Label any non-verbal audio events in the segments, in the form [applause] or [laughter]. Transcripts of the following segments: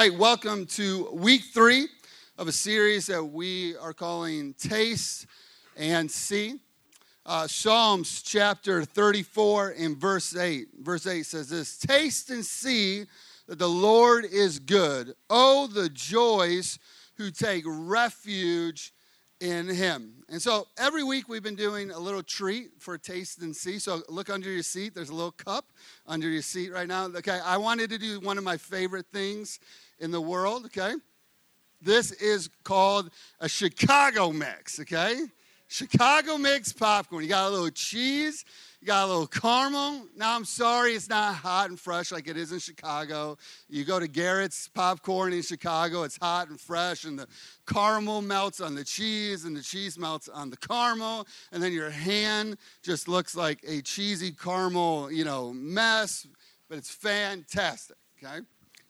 Hey, welcome to week three of a series that we are calling Taste and See. Uh, Psalms chapter 34 and verse 8. Verse 8 says this Taste and see that the Lord is good. Oh, the joys who take refuge in him. And so every week we've been doing a little treat for taste and see. So look under your seat. There's a little cup under your seat right now. Okay, I wanted to do one of my favorite things in the world, okay? This is called a Chicago mix, okay? Chicago mix popcorn. You got a little cheese, you got a little caramel. Now, I'm sorry it's not hot and fresh like it is in Chicago. You go to Garrett's popcorn in Chicago, it's hot and fresh, and the caramel melts on the cheese, and the cheese melts on the caramel, and then your hand just looks like a cheesy caramel, you know, mess, but it's fantastic, okay?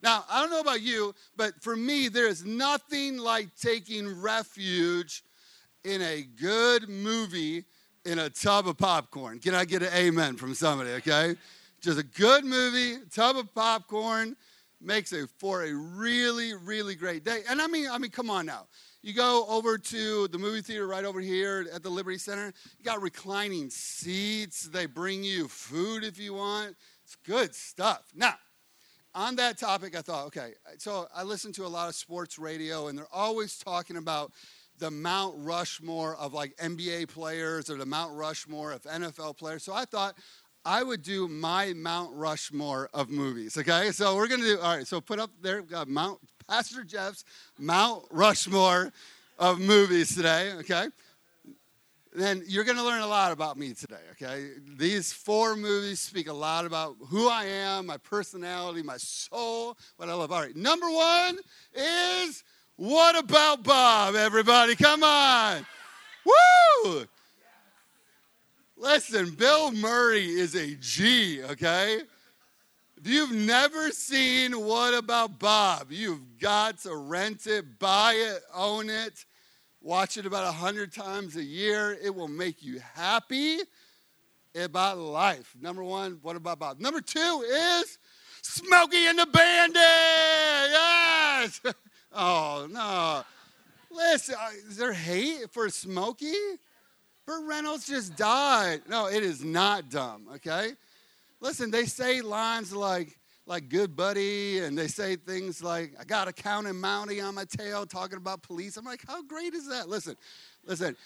Now, I don't know about you, but for me, there is nothing like taking refuge in a good movie in a tub of popcorn. Can I get an amen from somebody, okay? Just a good movie, tub of popcorn makes it for a really, really great day. And I mean, I mean, come on now. You go over to the movie theater right over here at the Liberty Center. You got reclining seats. They bring you food if you want. It's good stuff. Now, on that topic, I thought, okay, so I listen to a lot of sports radio, and they're always talking about the Mount Rushmore of like NBA players or the Mount Rushmore of NFL players. So I thought I would do my Mount Rushmore of movies. Okay, so we're gonna do all right. So put up there, got Mount Pastor Jeff's Mount Rushmore of movies today. Okay, then you're gonna learn a lot about me today. Okay, these four movies speak a lot about who I am, my personality, my soul, what I love. All right, number one is what about Bob, everybody? Come on. Woo! Listen, Bill Murray is a G, okay? If you've never seen What About Bob, you've got to rent it, buy it, own it, watch it about a hundred times a year. It will make you happy about life. Number one, What About Bob? Number two is Smokey and the Bandit. Yes. [laughs] Oh, no. Listen, uh, is there hate for Smokey? Burt Reynolds just died. No, it is not dumb, okay? Listen, they say lines like, like good buddy, and they say things like, I got a county mountie on my tail talking about police. I'm like, how great is that? Listen, listen,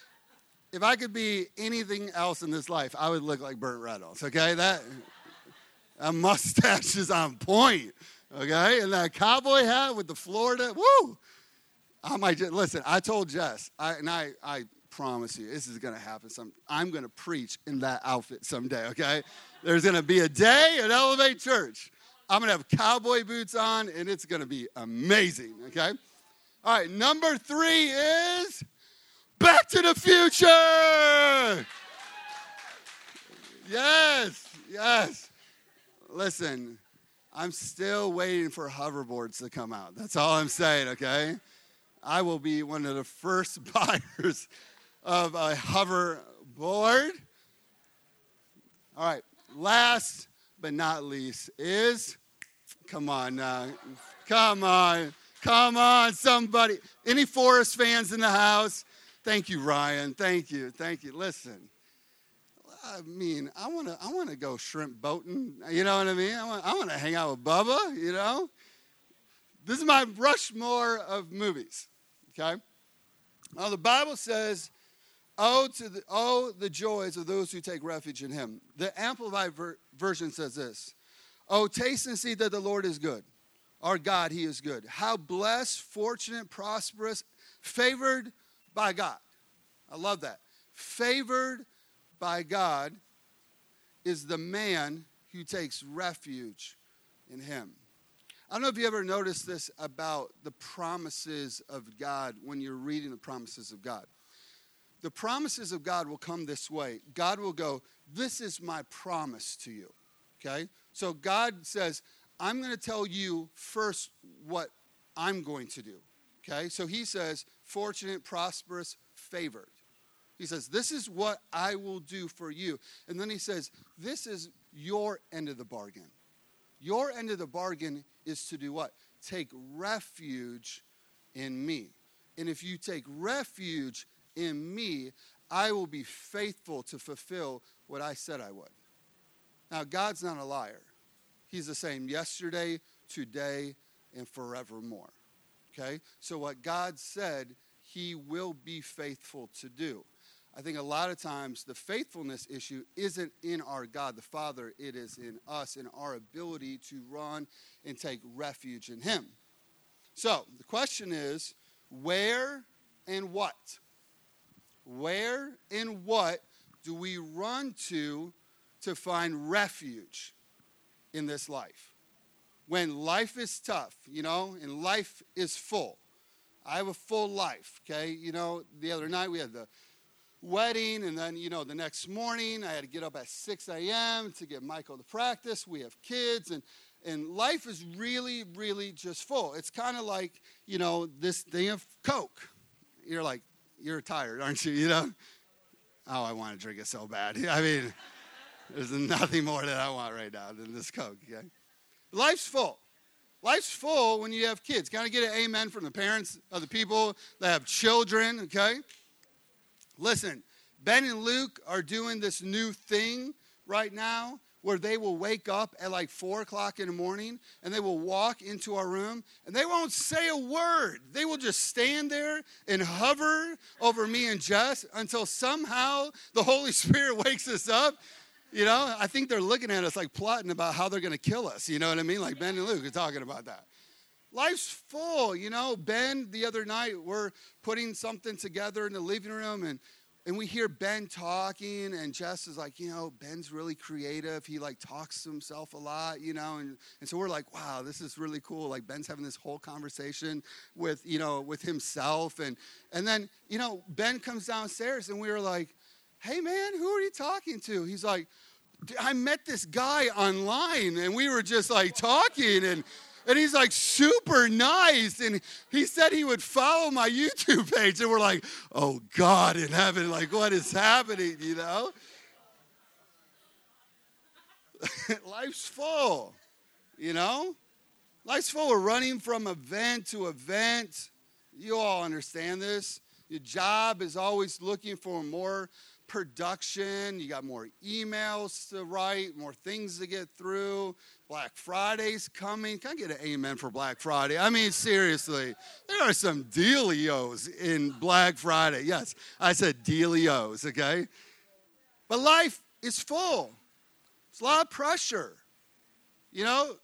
if I could be anything else in this life, I would look like Burt Reynolds, okay? That [laughs] a mustache is on point. Okay, and that cowboy hat with the Florida, woo! I might just listen. I told Jess, I, and I, I promise you, this is to happen. Some, I'm to preach in that outfit someday. Okay, there's to be a day at Elevate Church. I'm to have cowboy boots on, and it's to be amazing. Okay. All right, number three is Back to the Future. Yes, yes. Listen, I'm still waiting for hoverboards to come out. That's all I'm saying, okay? I will be one of the first [laughs] buyers of a hoverboard. All right, last but not least is come on now. Come on. Come on, somebody. Any Forrest fans in the house? Thank you, Ryan. Thank you. Thank you. Listen, I mean, I want to I want to go shrimp boating. You know what I mean? I want, I want to hang out with Bubba, you know? This is my Rushmore of movies, okay? Now, the Bible says, oh, to the, oh, the joys of those who take refuge in him. The Amplified ver- Version says this Oh, taste and see that the Lord is good. Our God, He is good. How blessed, fortunate, prosperous, favored by God. I love that. Favored by God is the man who takes refuge in him. I don't know if you ever noticed this about the promises of God when you're reading the promises of God. The promises of God will come this way God will go, This is my promise to you. Okay? So God says, I'm going to tell you first what I'm going to do. Okay? So he says, fortunate, prosperous, favored. He says, This is what I will do for you. And then he says, This is your end of the bargain. Your end of the bargain is to do what? take refuge in me. And if you take refuge in me, I will be faithful to fulfill what I said I would. Now, God's not a liar. He's the same yesterday, today, and forevermore. Okay? So, what God said, He will be faithful to do. I think a lot of times the faithfulness issue isn't in our God the Father, it is in us, in our ability to run and take refuge in Him. So, the question is where and what? Where and what do we run to to find refuge in this life? When life is tough, you know, and life is full. I have a full life, okay? You know, the other night we had the wedding, and then, you know, the next morning I had to get up at 6 a.m. to get Michael to practice. We have kids, and, and life is really, really just full. It's kind of like, you know, this thing of Coke. You're like, you're tired, aren't you? [laughs] You know? Oh, I want to drink it so bad. [laughs] I mean, there's nothing more that I want right now than this Coke, okay? Life's full. Life's full when you have kids. I get an amen from the parents of the people that have children, okay? Listen, Ben and Luke are doing this new thing right now where they will wake up at like four o'clock in the morning and they will walk into our room and they won't say a word. They will just stand there and hover over me and Jess until somehow the Holy [laughs] Spirit wakes us up. You know, I think they're looking at us like plotting about how they're going to kill us. You know what I mean? Like Ben and Luke are talking about that. Life's full, you know. Ben, the other night, we're putting something together in the living room, and and we hear Ben talking, and Jess is like, you know, Ben's really creative. He like talks to himself a lot, you know, and, and so we're like, wow, this is really cool. Like Ben's having this whole conversation with, you know, with himself. And and then, you know, Ben comes downstairs and we were like, hey man, who are you talking to? He's like, I met this guy online and we were just like talking and and he's like super nice. And he said he would follow my YouTube page. And we're like, oh God in heaven, like what is happening, you know? [laughs] Life's full, you know? Life's full. We're running from event to event. You all understand this. Your job is always looking for more production. You got more emails to write, more things to get through. Black Friday's coming. Can I get an amen for Black Friday? I mean, seriously, there are some dealios in Black Friday. Yes, I said dealios, okay? But life is full. It's a lot of pressure. You know,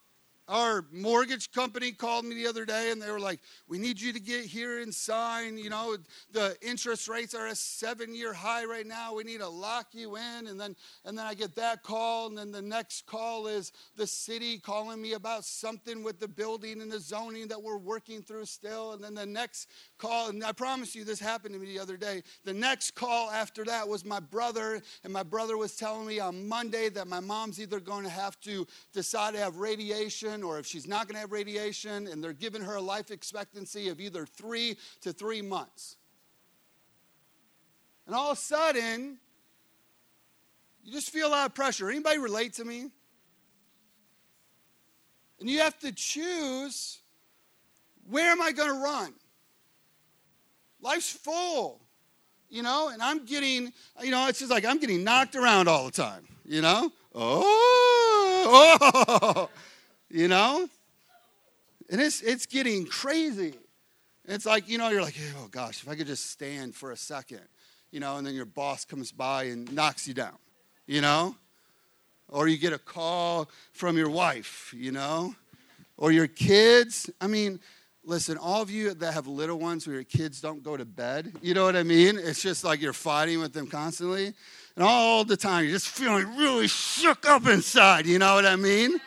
our mortgage company called me the other day and they were like, We need you to get here and sign. You know, the interest rates are a seven year high right now. We need to lock you in. And then, and then I get that call. And then the next call is the city calling me about something with the building and the zoning that we're working through still. And then the next call, and I promise you, this happened to me the other day. The next call after that was my brother. And my brother was telling me on Monday that my mom's either going to have to decide to have radiation or if she's not going to have radiation, and they're giving her a life expectancy of either three to three months. And all of a sudden, you just feel a lot of pressure. Anybody relate to me? And you have to choose where am I going to run? Life's full, you know, and I'm getting, you know, it's just like I'm getting knocked around all the time, you know? Oh, oh [laughs] you know? And it's, it's getting crazy. It's like, you know, you're like, oh gosh, if I could just stand for a second, you know, and then your boss comes by and knocks you down, you know? Or you get a call from your wife, you know? Or your kids. I mean, listen, all of you that have little ones where your kids don't go to bed, you know what I mean? It's just like you're fighting with them constantly. And all the time, you're just feeling really shook up inside, you know what I mean?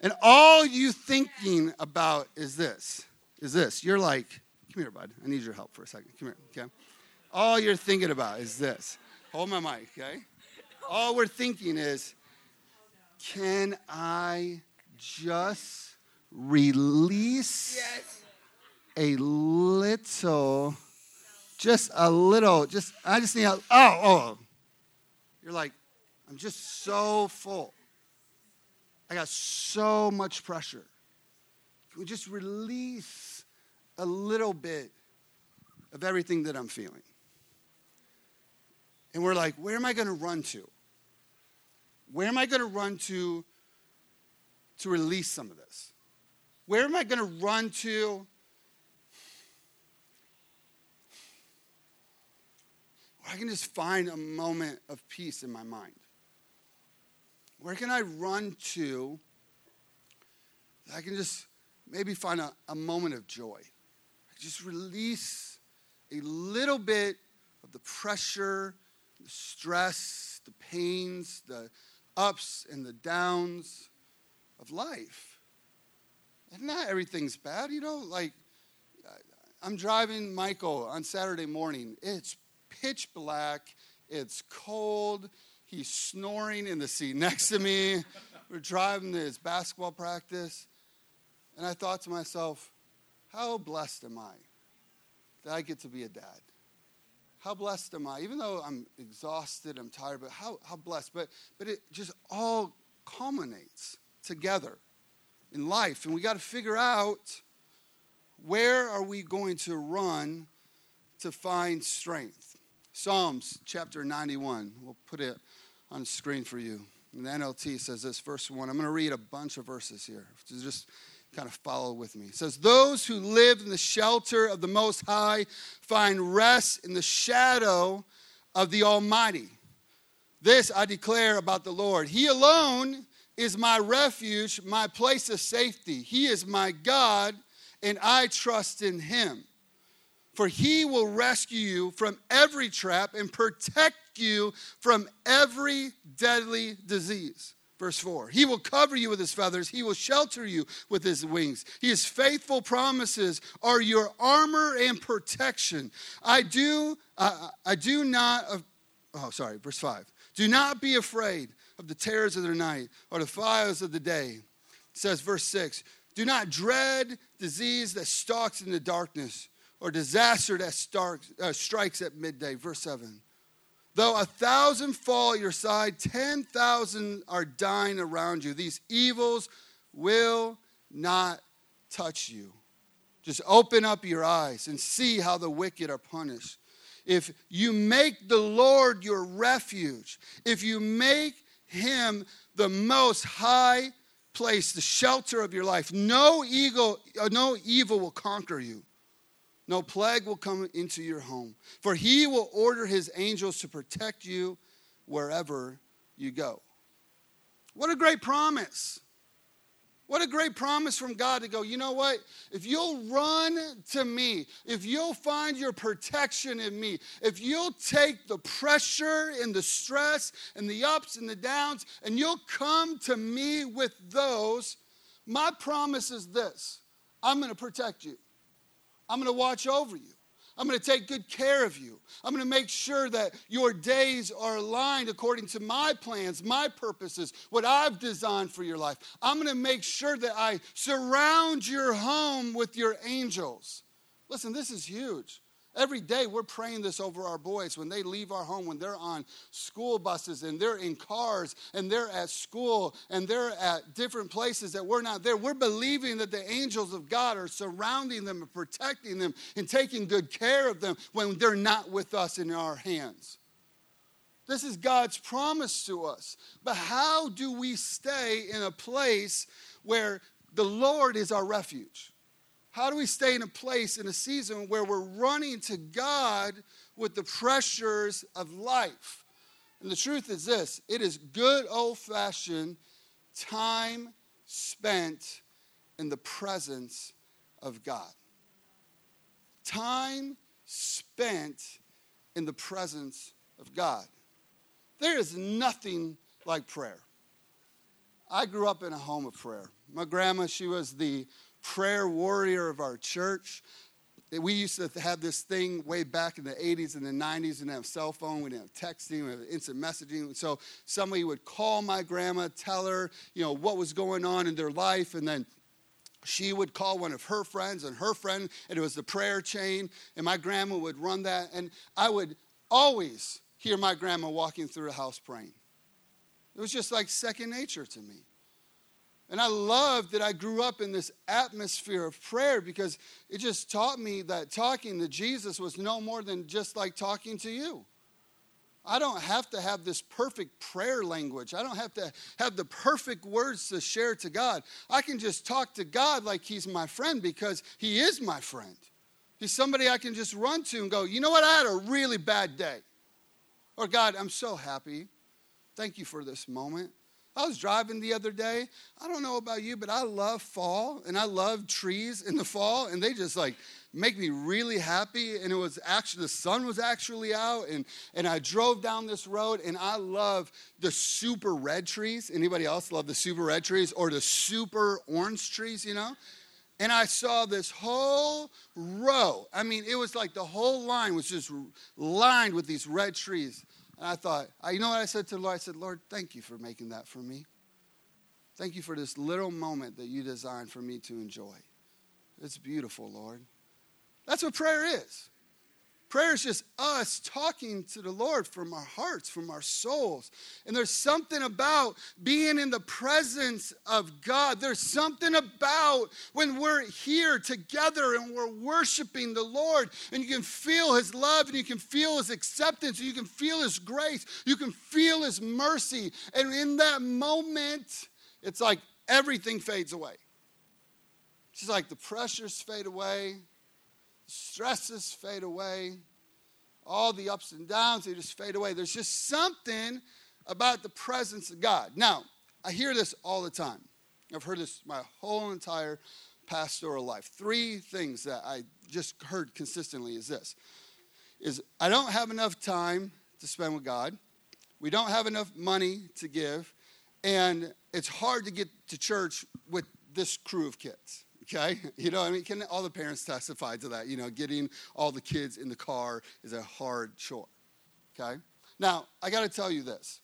And all you thinking about is this, is this. You're like, come here, bud. I need your help for a second. Come here, okay? All you're thinking about is this. Hold my mic, okay? All we're thinking is, can I just release yes. a little, just a little, just, I just need, a, oh, oh, oh. You're like, I'm just so full. I got so much pressure. Can we just release a little bit of everything that I'm feeling? And we're like, where am I going to run to? Where am I going to run to to release some of this? Where am I going to run to I can just find a moment of peace in my mind? Where can I run to I can just maybe find a, a moment of joy? Just release a little bit of the pressure, the stress, the pains, the ups and the downs of life. Not everything's bad, you know, like I'm driving Michael on Saturday morning. It's pitch black, it's cold, he's snoring in the seat [laughs] next to me. We're driving to his basketball practice. And I thought to myself, how blessed am I that I get to be a dad? How blessed am I? Even though I'm exhausted, I'm tired, but how, how blessed. But, but it just all culminates together in life. And we got to figure out where are we going to run to find strength. Psalms chapter 91. We'll put it on the screen for you. And the NLT says this, verse 1. I'm going to read a bunch of verses here. Just kind of follow with me. It says, Those who live in the shelter of the Most High find rest in the shadow of the Almighty. This I declare about the Lord. He alone is my refuge, my place of safety. He is my God, and I trust in him. For he will rescue you from every trap and protect you from every deadly disease. Verse 4 He will cover you with his feathers, he will shelter you with his wings. His faithful promises are your armor and protection. I do, uh, I do not, uh, oh, sorry, verse 5. Do not be afraid of the terrors of the night or the fires of the day. It says, verse 6 Do not dread disease that stalks in the darkness or disaster that starks, uh, strikes at midday. Verse 7 Though a thousand fall at your side, 10,000 are dying around you. These evils will not touch you. Just open up your eyes and see how the wicked are punished. If you make the Lord your refuge, if you make him the most high place, the shelter of your life, no evil, uh, no evil will conquer you. No plague will come into your home, for he will order his angels to protect you wherever you go. What a great promise! What a great promise from God to go, you know what? If you'll run to me, if you'll find your protection in me, if you'll take the pressure and the stress and the ups and the downs, and you'll come to me with those, my promise is this I'm going to protect you. I'm going to watch over you. I'm going to take good care of you. I'm going to make sure that your days are aligned according to my plans, my purposes, what I've designed for your life. I'm going to make sure that I surround your home with your angels. Listen, this is huge. Every day we're praying this over our boys when they leave our home, when they're on school buses and they're in cars and they're at school and they're at different places that we're not there. We're believing that the angels of God are surrounding them and protecting them and taking good care of them when they're not with us in our hands. This is God's promise to us. But how do we stay in a place where the Lord is our refuge? How do we stay in a place, in a season where we're running to God with the pressures of life? And the truth is this it is good old fashioned time spent in the presence of God. Time spent in the presence of God. There is nothing like prayer. I grew up in a home of prayer. My grandma, she was the prayer warrior of our church. We used to have this thing way back in the 80s and the 90s. We didn't have cell phone, we didn't have texting, we didn't have instant messaging. So somebody would call my grandma, tell her, you know, what was going on in their life, and then she would call one of her friends and her friend, and it was the prayer chain, and my grandma would run that. And I would always hear my grandma walking through the house praying. It was just like second nature to me. And I love that I grew up in this atmosphere of prayer because it just taught me that talking to Jesus was no more than just like talking to you. I don't have to have this perfect prayer language. I don't have to have the perfect words to share to God. I can just talk to God like He's my friend because He is my friend. He's somebody I can just run to and go, you know what? I had a really bad day. Or, God, I'm so happy. Thank you for this moment. I was driving the other day. I don't know about you, but I love fall and I love trees in the fall, and they just like make me really happy. And it was actually, the sun was actually out, and, and I drove down this road, and I love the super red trees. Anybody else love the super red trees or the super orange trees, you know? And I saw this whole row. I mean, it was like the whole line was just lined with these red trees. And I thought, you know what I said to the Lord? I said, Lord, thank you for making that for me. Thank you for this little moment that you designed for me to enjoy. It's beautiful, Lord. That's what prayer is. Prayer is just us talking to the Lord from our hearts, from our souls. And there's something about being in the presence of God. There's something about when we're here together and we're worshiping the Lord and you can feel His love and you can feel His acceptance and you can feel His grace. You can feel His mercy. And in that moment, it's like everything fades away. It's like the pressures fade away, stresses fade away, all the ups and downs, they just fade away. There's just something about the presence of God. Now, I hear this all the time. I've heard this my whole entire pastoral life. Three things that I just heard consistently is this is I don't have enough time to spend with God. We don't have enough money to give, and it's hard to get to church with this crew of kids. Okay? [laughs] You know, I mean, can all the parents testify to that? You know, getting all the kids in the car is a hard chore. Okay? Now, I got to tell you this.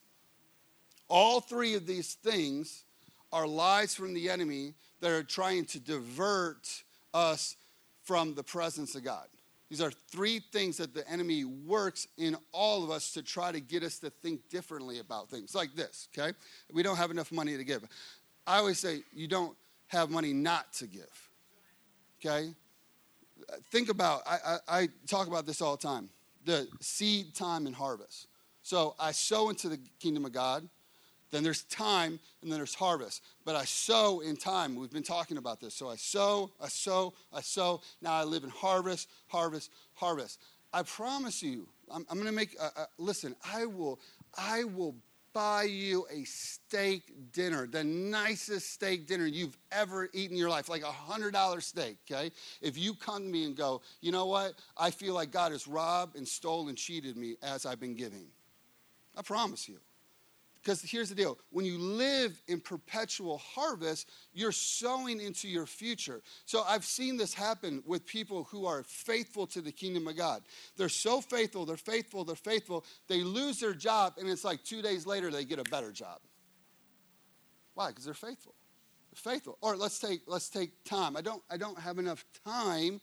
All three of these things are lies from the enemy that are trying to divert us from the presence of God. These are three things that the enemy works in all of us to try to get us to think differently about things. Like this, okay? We don't have enough money to give. I always say, you don't have money not to give. Okay? Think about, I, I, I talk about this all the time the seed time and harvest. So I sow into the kingdom of God, then there's time, and then there's harvest. But I sow in time. We've been talking about this. So I sow, I sow, I sow. Now I live in harvest, harvest, harvest. I promise you, I'm, I'm going to make. A, a, listen, I will, I will buy you a steak dinner, the nicest steak dinner you've ever eaten in your life, like a $100 steak, okay? If you come to me and go, you know what? I feel like God has robbed and stole and cheated me as I've been giving. I promise you. Because here's the deal when you live in perpetual harvest, you're sowing into your future. So I've seen this happen with people who are faithful to the kingdom of God. They're so faithful, they're faithful, they're faithful. They lose their job, and it's like two days later they get a better job. Why? Because they're faithful. They're faithful. Or let's take let's take time. I don't I don't have enough time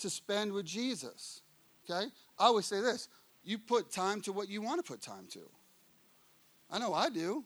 to spend with Jesus. Okay? I always say this you put time to what you want to put time to. I know I do.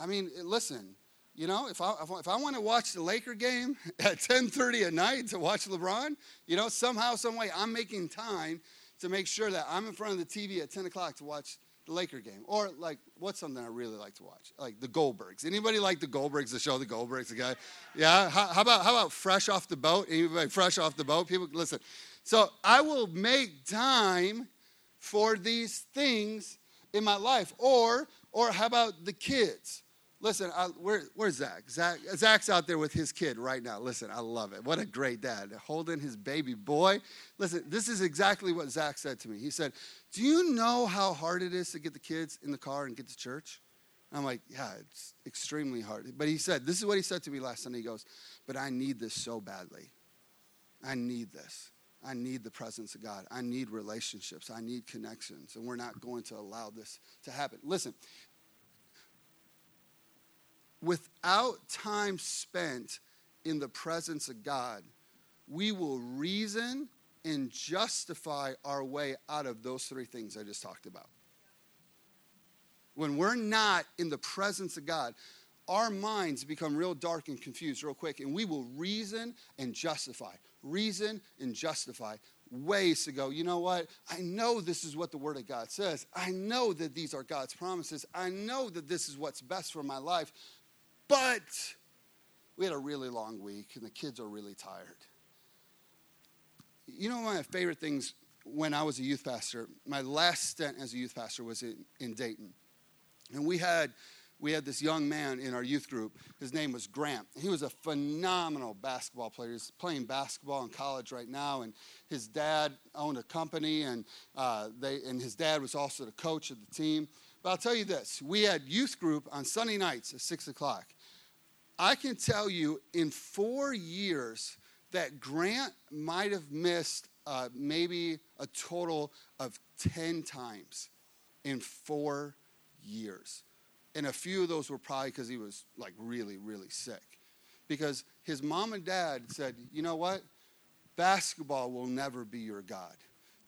I mean, listen, you know, if I, if I want to watch the Laker game [laughs] at 10:30 at night to watch LeBron, you know, somehow, some way, I'm making time to make sure that I'm in front of the TV at 10 o'clock to watch the Laker game. Or like, what's something I really like to watch? Like the Goldbergs. Anybody like the Goldbergs? The show the Goldbergs, the guy. Yeah. How, how about how about Fresh Off the Boat? Anybody Fresh Off the Boat? People listen. So I will make time for these things in my life, or or how about the kids? Listen, I, where, where's Zach? Zach? Zach's out there with his kid right now. Listen, I love it. What a great dad. Holding his baby boy. Listen, this is exactly what Zach said to me. He said, Do you know how hard it is to get the kids in the car and get to church? I'm like, Yeah, it's extremely hard. But he said, This is what he said to me last Sunday. He goes, But I need this so badly. I need this. I need the presence of God. I need relationships. I need connections. And we're not going to allow this to happen. Listen, without time spent in the presence of God, we will reason and justify our way out of those three things I just talked about. When we're not in the presence of God, our minds become real dark and confused real quick, and we will reason and justify, reason and justify ways to go, you know what? I know this is what the Word of God says. I know that these are God's promises. I know that this is what's best for my life. But we had a really long week and the kids are really tired. You know, one of my favorite things when I was a youth pastor, my last stint as a youth pastor was in, in Dayton. And we had we had this young man in our youth group. His name was Grant. He was a phenomenal basketball player. He's playing basketball in college right now, and his dad owned a company, and uh, they and his dad was also the coach of the team. But I'll tell you this: we had youth group on Sunday nights at six o'clock. I can tell you, in four years, that Grant might have missed uh, maybe a total of ten times in four years and a few of those were probably because he was like really, really sick. Because his mom and dad said, you know what? Basketball will never be your God.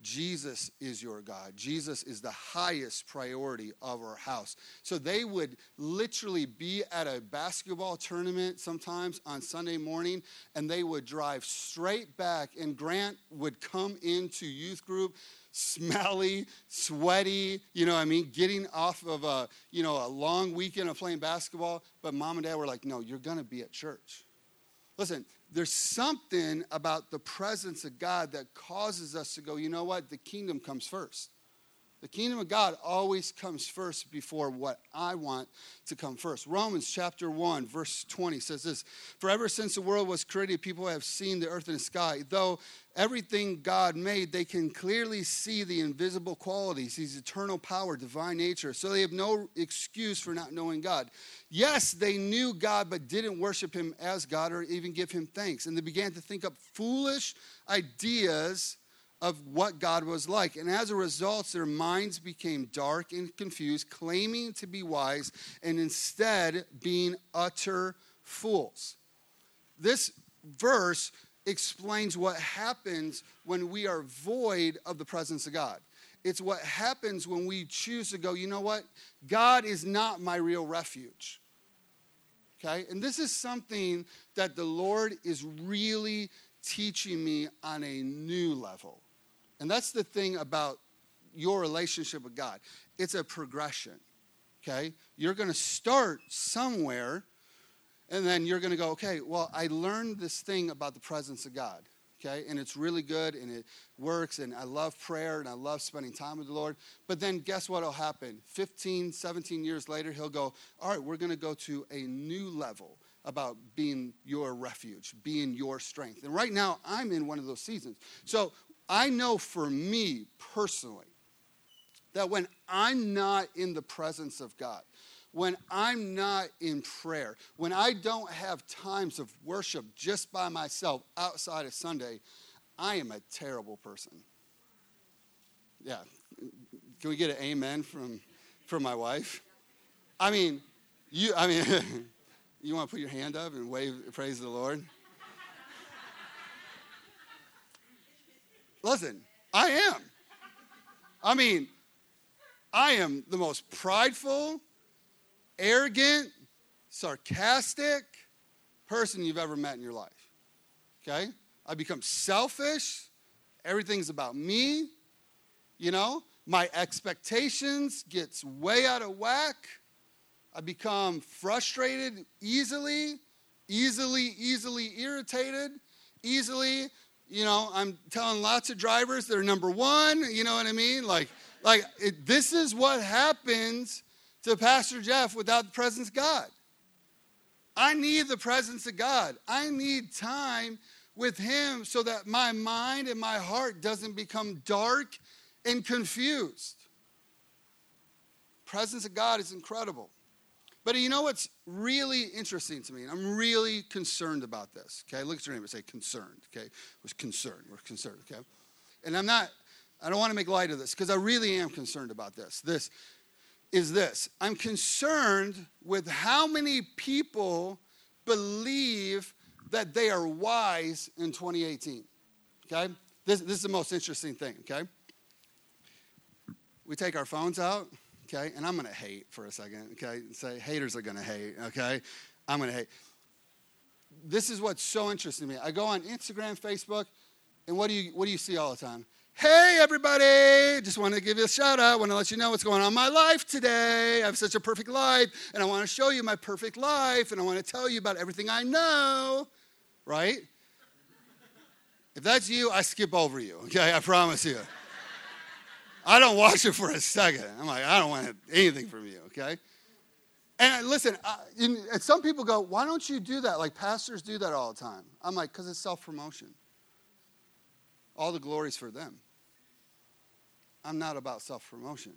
Jesus is your God. Jesus is the highest priority of our house. So they would literally be at a basketball tournament sometimes on Sunday morning, and they would drive straight back, and Grant would come into youth group smelly, sweaty, you know I mean, getting off of a, you know, a long weekend of playing basketball, but mom and dad were like, "No, you're going to be at church." Listen, there's something about the presence of God that causes us to go, "You know what? The kingdom comes first. The kingdom of God always comes first before what I want to come first. Romans chapter 1, verse 20 says this For ever since the world was created, people have seen the earth and the sky. Though everything God made, they can clearly see the invisible qualities, his eternal power, divine nature. So they have no excuse for not knowing God. Yes, they knew God, but didn't worship him as God or even give him thanks. And they began to think up foolish ideas of what God was like. And as a result, their minds became dark and confused, claiming to be wise and instead being utter fools. This verse explains what happens when we are void of the presence of God. It's what happens when we choose to go, you know what? God is not my real refuge. Okay? And this is something that the Lord is really teaching me on a new level. And that's the thing about your relationship with God it's a progression, okay? You're to start somewhere, and then you're to go, okay, well, I learned this thing about the presence of God, okay? And it's really good and it works, and I love prayer and I love spending time with the Lord. But then guess what will happen? 15, 17 years later, He'll go, all right, we're going to go to a new level about being your refuge, being your strength. And right now, I'm in one of those seasons. So I know for me personally that when I'm not in the presence of God, when I'm not in prayer, when I don't have times of worship just by myself outside of Sunday, I am a terrible person. Yeah. Can we get an amen from, from my wife? I mean, you, I mean, [laughs] you want to put your hand up and wave, praise the Lord? Listen, I am. I mean, I am the most prideful, arrogant, sarcastic person you've ever met in your life. Okay? I become selfish. Everything's about me. You know, my expectations gets way out of whack. I become frustrated easily, easily, easily irritated, easily you know, I'm telling lots of drivers they're number one. You know what I mean? Like, like it, this is what happens to Pastor Jeff without the presence of God. I need the presence of God. I need time with Him so that my mind and my heart doesn't become dark and confused. Presence of God is incredible. But you know what's really interesting to me, and I'm really concerned about this. Okay, look at your name and say concerned. Okay, was concerned. We're concerned. Okay, and I'm not. I don't want to make light of this because I really am concerned about this. This is this. I'm concerned with how many people believe that they are wise in 2018. Okay, this, this is the most interesting thing. Okay, we take our phones out okay? And I'm to hate for a second, okay? And Say haters are to hate, okay? I'm to hate. This is what's so interesting to me. I go on Instagram, Facebook, and what do you what do you see all the time? Hey everybody! Just want to give you a shout out. Want to let you know what's going on in my life today. I have such a perfect life, and I want to show you my perfect life, and I want to tell you about everything I know. Right? If that's you, I skip over you. Okay, I promise you. I don't watch it for a second. I'm like, I don't want anything from you, okay? And listen, uh, and some people go, why don't you do that? Like pastors do that all the time. I'm like, because it's self promotion. All the glory's for them. I'm not about self promotion.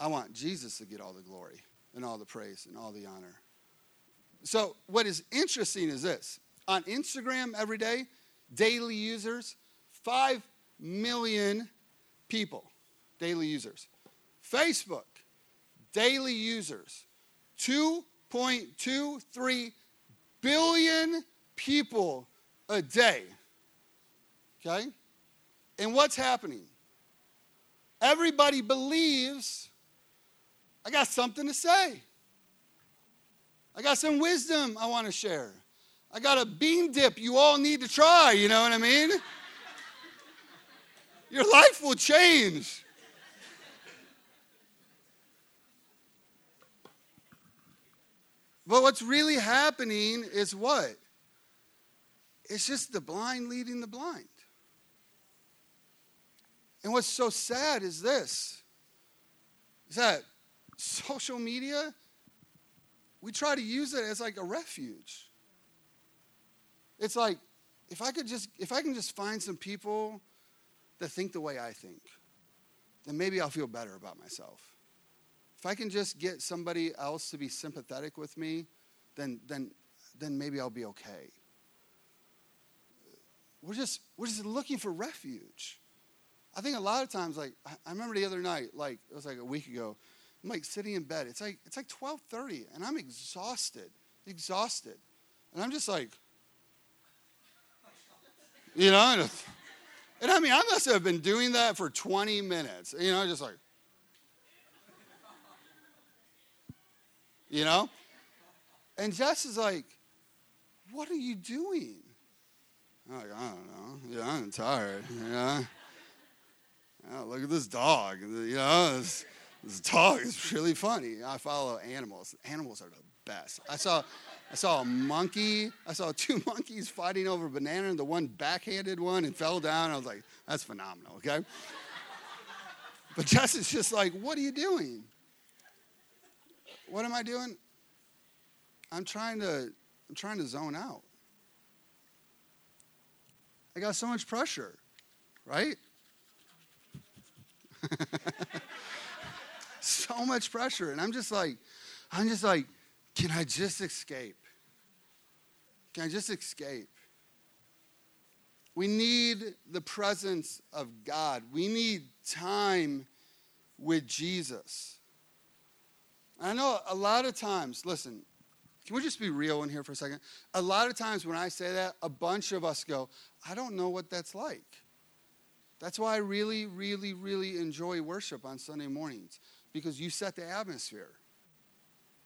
I want Jesus to get all the glory and all the praise and all the honor. So, what is interesting is this on Instagram every day, daily users, 5 million people daily users. Facebook, daily users, 2.23 billion people a day. Okay? And what's happening? Everybody believes I got something to say. I got some wisdom I want to share. I got a bean dip you all need to try, you know what I mean? [laughs] Your life will change. But what's really happening is what? It's just the blind leading the blind. And what's so sad is this is that social media, we try to use it as like a refuge. It's like, if I could just, if I can just find some people that think the way I think, then maybe I'll feel better about myself if I can just get somebody else to be sympathetic with me, then, then, then maybe I'll be okay. We're just, we're just looking for refuge. I think a lot of times, like, I remember the other night, like, it was like a week ago, I'm like sitting in bed. It's like, it's like 1230, and I'm exhausted, exhausted. And I'm just like, you know, and I mean, I must have been doing that for 20 minutes, you know, just like, you know? And Jess is like, What are you doing? I'm like, I don't know. Yeah, I'm tired. Yeah. Oh, look at this dog. You know, this, this dog is really funny. I follow animals. Animals are the best. I saw, I saw a monkey. I saw two [laughs] monkeys fighting over a banana, and the one backhanded one and fell down. I was like, that's phenomenal, okay? But Jess is just like, what are you doing? What am I doing? I'm trying to I'm trying to zone out. I got so much pressure, right? [laughs] so much pressure and I'm just like I'm just like can I just escape? Can I just escape? We need the presence of God. We need time with Jesus. I know a lot of times, listen, can we just be real in here for a second? A lot of times when I say that, a bunch of us go, I don't know what that's like. That's why I really, really, really enjoy worship on Sunday mornings because you set the atmosphere.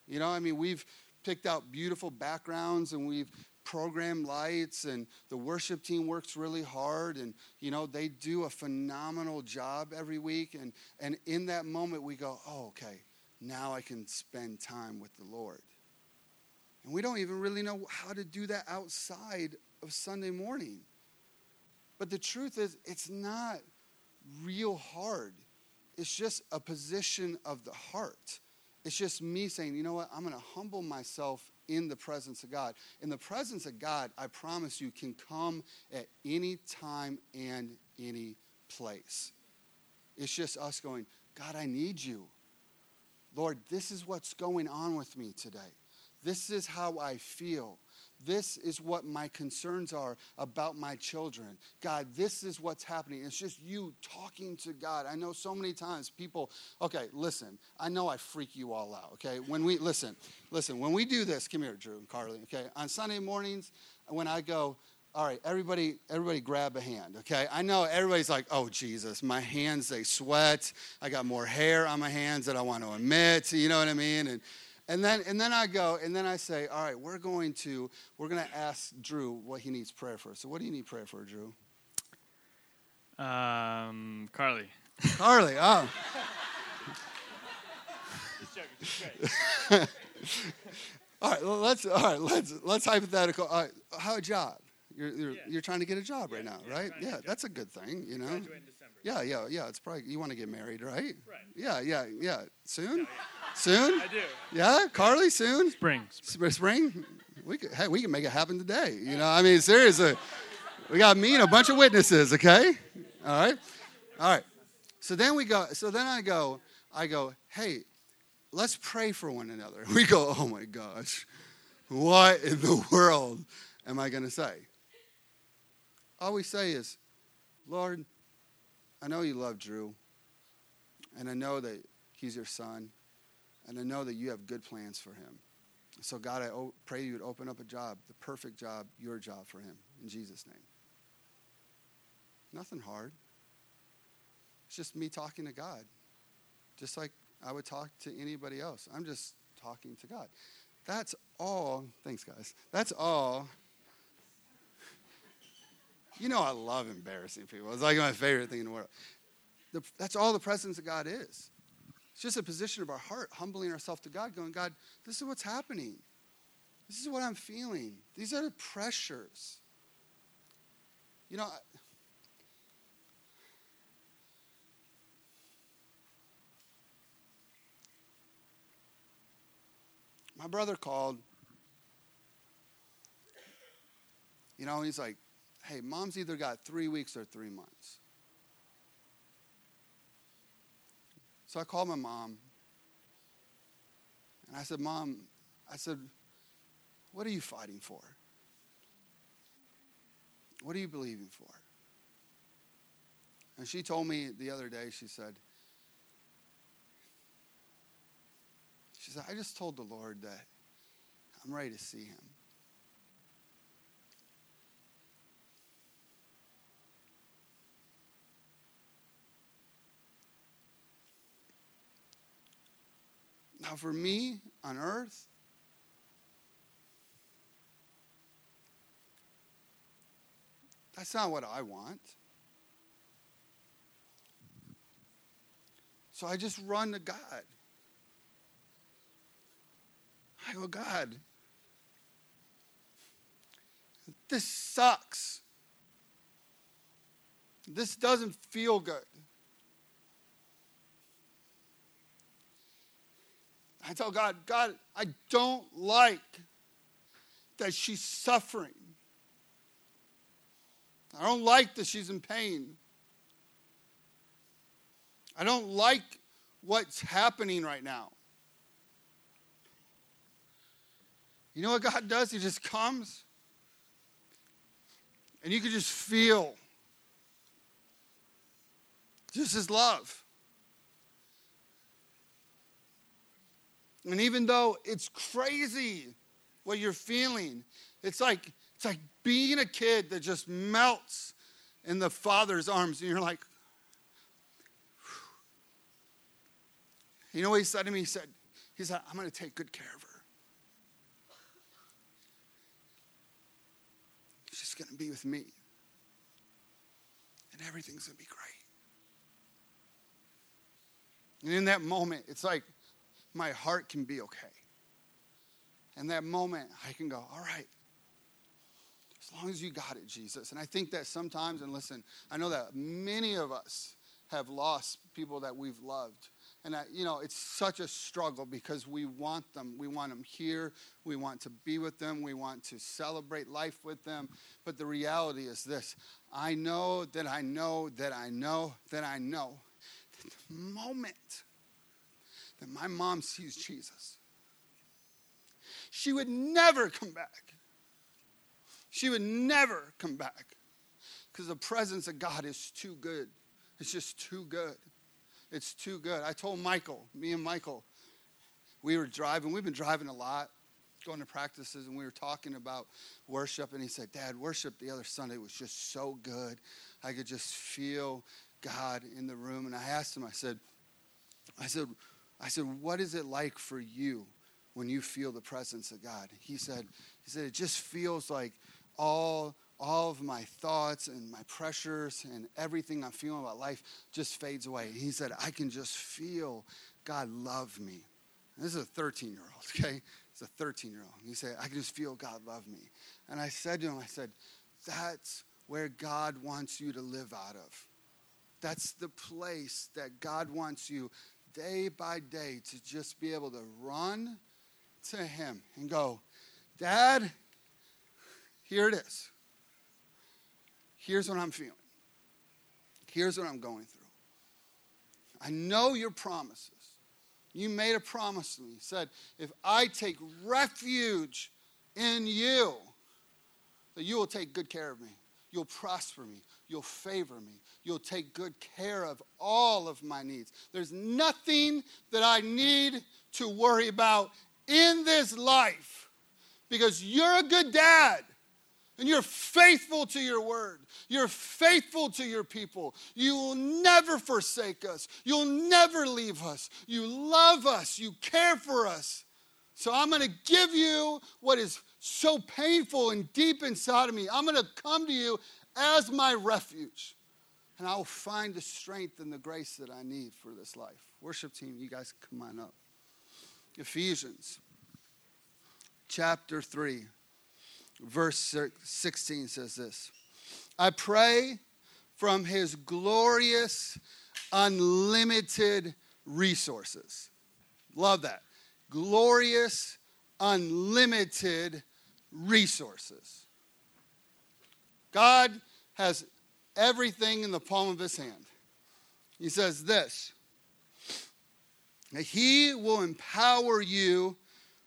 You know, I mean, we've picked out beautiful backgrounds and we've programmed lights and the worship team works really hard and you know they do a phenomenal job every week and and in that moment we go oh okay now I can spend time with the Lord. And we don't even really know how to do that outside of Sunday morning. But the truth is, it's not real hard. It's just a position of the heart. It's just me saying, you know what, I'm going to humble myself in the presence of God. In the presence of God, I promise you, can come at any time and any place. It's just us going, God, I need you. Lord, this is what's going on with me today. This is how I feel. This is what my concerns are about my children. God, this is what's happening. It's just you talking to God. I know so many times people, okay, listen, I know I freak you all out, okay? When we, listen, listen, when we do this, come here, Drew and Carly, okay? On Sunday mornings, when I go, all right, everybody, everybody grab a hand, okay? I know everybody's like, oh, Jesus, my hands, they sweat. I got more hair on my hands than I want to admit, you know what I mean? And, and then, and then I go, and then I say, all right, we're going to, we're going to ask Drew what he needs prayer for. So what do you need prayer for, Drew? Um, Carly. Carly, oh. [laughs] [laughs] all right, let's, all right, let's, let's hypothetical. All right, how a job? You're, you're, yeah. you're, trying to get a job yeah, right now, yeah, right? Yeah, that's a good thing, you know. Yeah, yeah, yeah. It's probably you want to get married, right? Right. Yeah, yeah, yeah. Soon? Soon? I do. Yeah, Carly, soon. Spring. Spring. Spring. We could, hey, we can make it happen today. You know, I mean, seriously, we got me and a bunch of witnesses. Okay. All right. All right. So then we go. So then I go. I go. Hey, let's pray for one another. [laughs] We go. Oh my gosh, what in the world am I going to say? All we say is, Lord, I know you love Drew, and I know that he's your son, and I know that you have good plans for him. So, God, I pray you would open up a job, the perfect job, your job for him, in Jesus' name. Nothing hard. It's just me talking to God, just like I would talk to anybody else. I'm just talking to God. That's all. Thanks, guys. That's all you know, I love embarrassing people. It's like my favorite thing in the world. The, that's all the presence of God is. It's just a position of our heart, humbling ourselves to God, going, God, this is what's happening. This is what I'm feeling. These are the pressures. You know, my brother called. You know, he's like, hey, mom's either got three weeks or three months. So I called my mom and I said, Mom, I said, what are you fighting for? What are you believing for? And she told me the other day, she said, she said, I just told the Lord that I'm ready to see him. Now, for me on earth, that's not what I want. So I just run to God. I go, God, this sucks. This doesn't feel good. I tell God, God, I don't like that she's suffering. I don't like that she's in pain. I don't like what's happening right now. You know what God does? He just comes and you can just feel just his love. And even though it's crazy what you're feeling, it's like it's like being a kid that just melts in the father's arms, and you're like, you know what he said to me? He said, he said, I'm going to take good care of her. She's going to be with me. And everything's going to be great. And in that moment, it's like my heart can be okay. And that moment, I can go, all right, as long as you got it, Jesus. And I think that sometimes, and listen, I know that many of us have lost people that we've loved. And, that, you know, it's such a struggle because we want them. We want them here. We want to be with them. We want to celebrate life with them. But the reality is this I know that I know that I know that I know that the moment that my mom sees Jesus, she would never come back. She would never come back because the presence of God is too good. It's just too good. It's too good. I told Michael, me and Michael, we were driving, we've been driving a lot. going to practices and we were talking about worship and he said, Dad, worship the other Sunday was just so good. I could just feel God in the room. And I asked him, I said, I said, I said, what is it like for you when you feel the presence of God? He said, he said, it just feels like all all of my thoughts and my pressures and everything I'm feeling about life just fades away. He said, I can just feel God love me. And this is a 13 year old, [laughs] okay? It's a 13 year old. He said, I can just feel God love me. And I said to him, I said, that's where God wants you to live out of. That's the place that God wants you day by day to just be able to run to Him and go, Dad, here it is. Here's what I'm feeling. Here's what I'm going through. I know your promises. You made a promise to me. You said, if I take refuge in you, that you will take good care of me. You'll prosper me. You'll favor me. You'll take good care of all of my needs. There's nothing that I need to worry about in this life because you're a good dad and you're faithful to your word. You're faithful to your people. You will never forsake us. You'll never leave us. You love us. You care for us. So I'm going to give you what is so painful and deep inside of me. I'm going to come to you as my refuge. And I will find the strength and the grace that I need for this life. Worship team, you guys come on up. Ephesians chapter 3 verse 16 says this I pray from his glorious, unlimited resources. Love that. Glorious, unlimited resources. God has everything in the palm of his hand. He says this He will empower you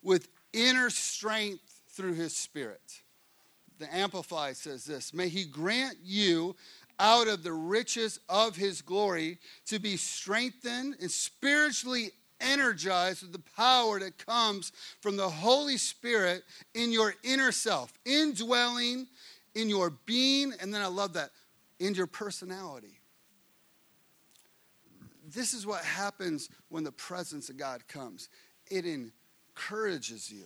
with inner strength through his spirit. The Amplified says this May he grant you out of the riches of his glory to be strengthened and spiritually energized with the power that comes from the Holy Spirit in your inner self, indwelling in your being, and then I love that, in your personality. This is what happens when the presence of God comes. It encourages you.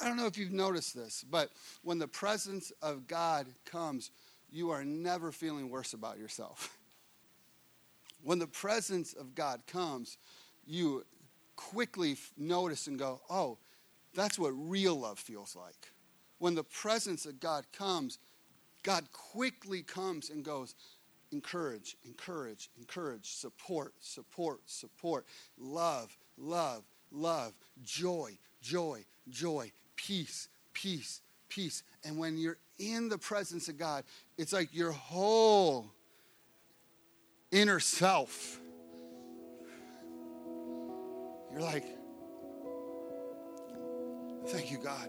I don't know if you've noticed this, but when the presence of God comes, you are never feeling worse about yourself. [laughs] When the presence of God comes, you quickly notice and go, oh, that's what real love feels like. When the presence of God comes, God quickly comes and goes, encourage, encourage, encourage, support, support, support, love, love, love, joy, joy, joy, peace, peace, peace. And when you're in the presence of God, it's like your whole inner self. You're like, thank you, God.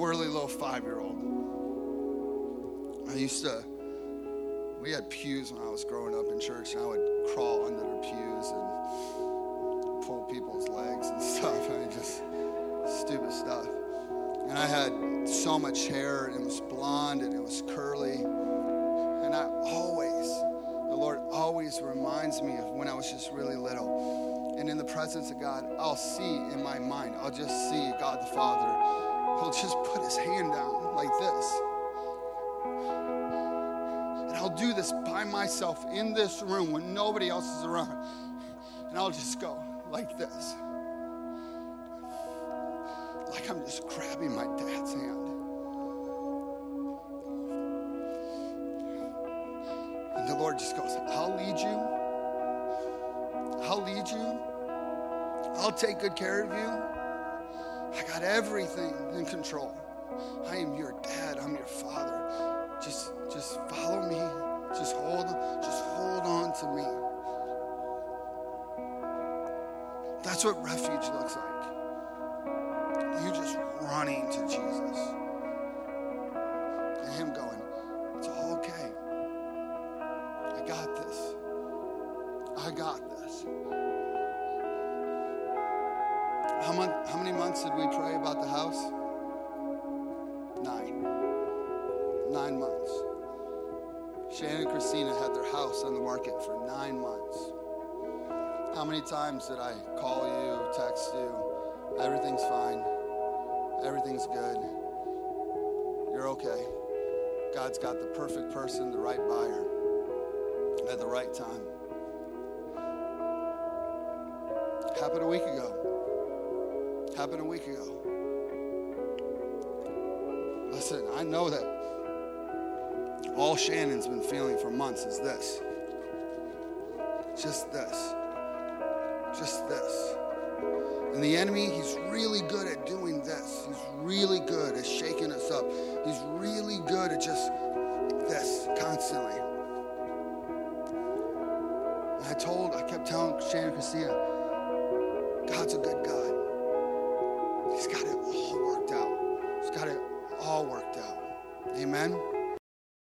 Squirrely little five year old. I used to, we had pews when I was growing up in church, and I would crawl under the pews and pull people's legs and [laughs] stuff. I mean, just stupid stuff. And I had so much hair, and it was blonde and it was curly. And I always, the Lord always reminds me of when I was just really little. And in the presence of God, I'll see in my mind, I'll just see God the Father he'll just put his hand down like this. And I'll do this by myself in this room when nobody else is around. And I'll just go like this. Like I'm just grabbing my dad's hand. And the Lord just goes, I'll lead you. I'll lead you. I'll take good care of you. I got everything in control. I am your dad. I'm your father. Just, just follow me. Just hold, just hold on to me. That's what refuge looks like. You just running to Jesus. Months did we pray about the house? Nine. Nine months. Shannon and Christina had their house on the market for nine months. How many times did I call you, text you? Everything's fine. Everything's good. You're okay. God's got the perfect person, the right buyer, at the right time. Happened a week ago. Happened a week ago. Listen, I know that all Shannon's been feeling for months is this. Just this. Just this. And the enemy, he's really good at doing this. He's really good at shaking us up. He's really good at just this constantly. And I told, I kept telling Shannon Christina,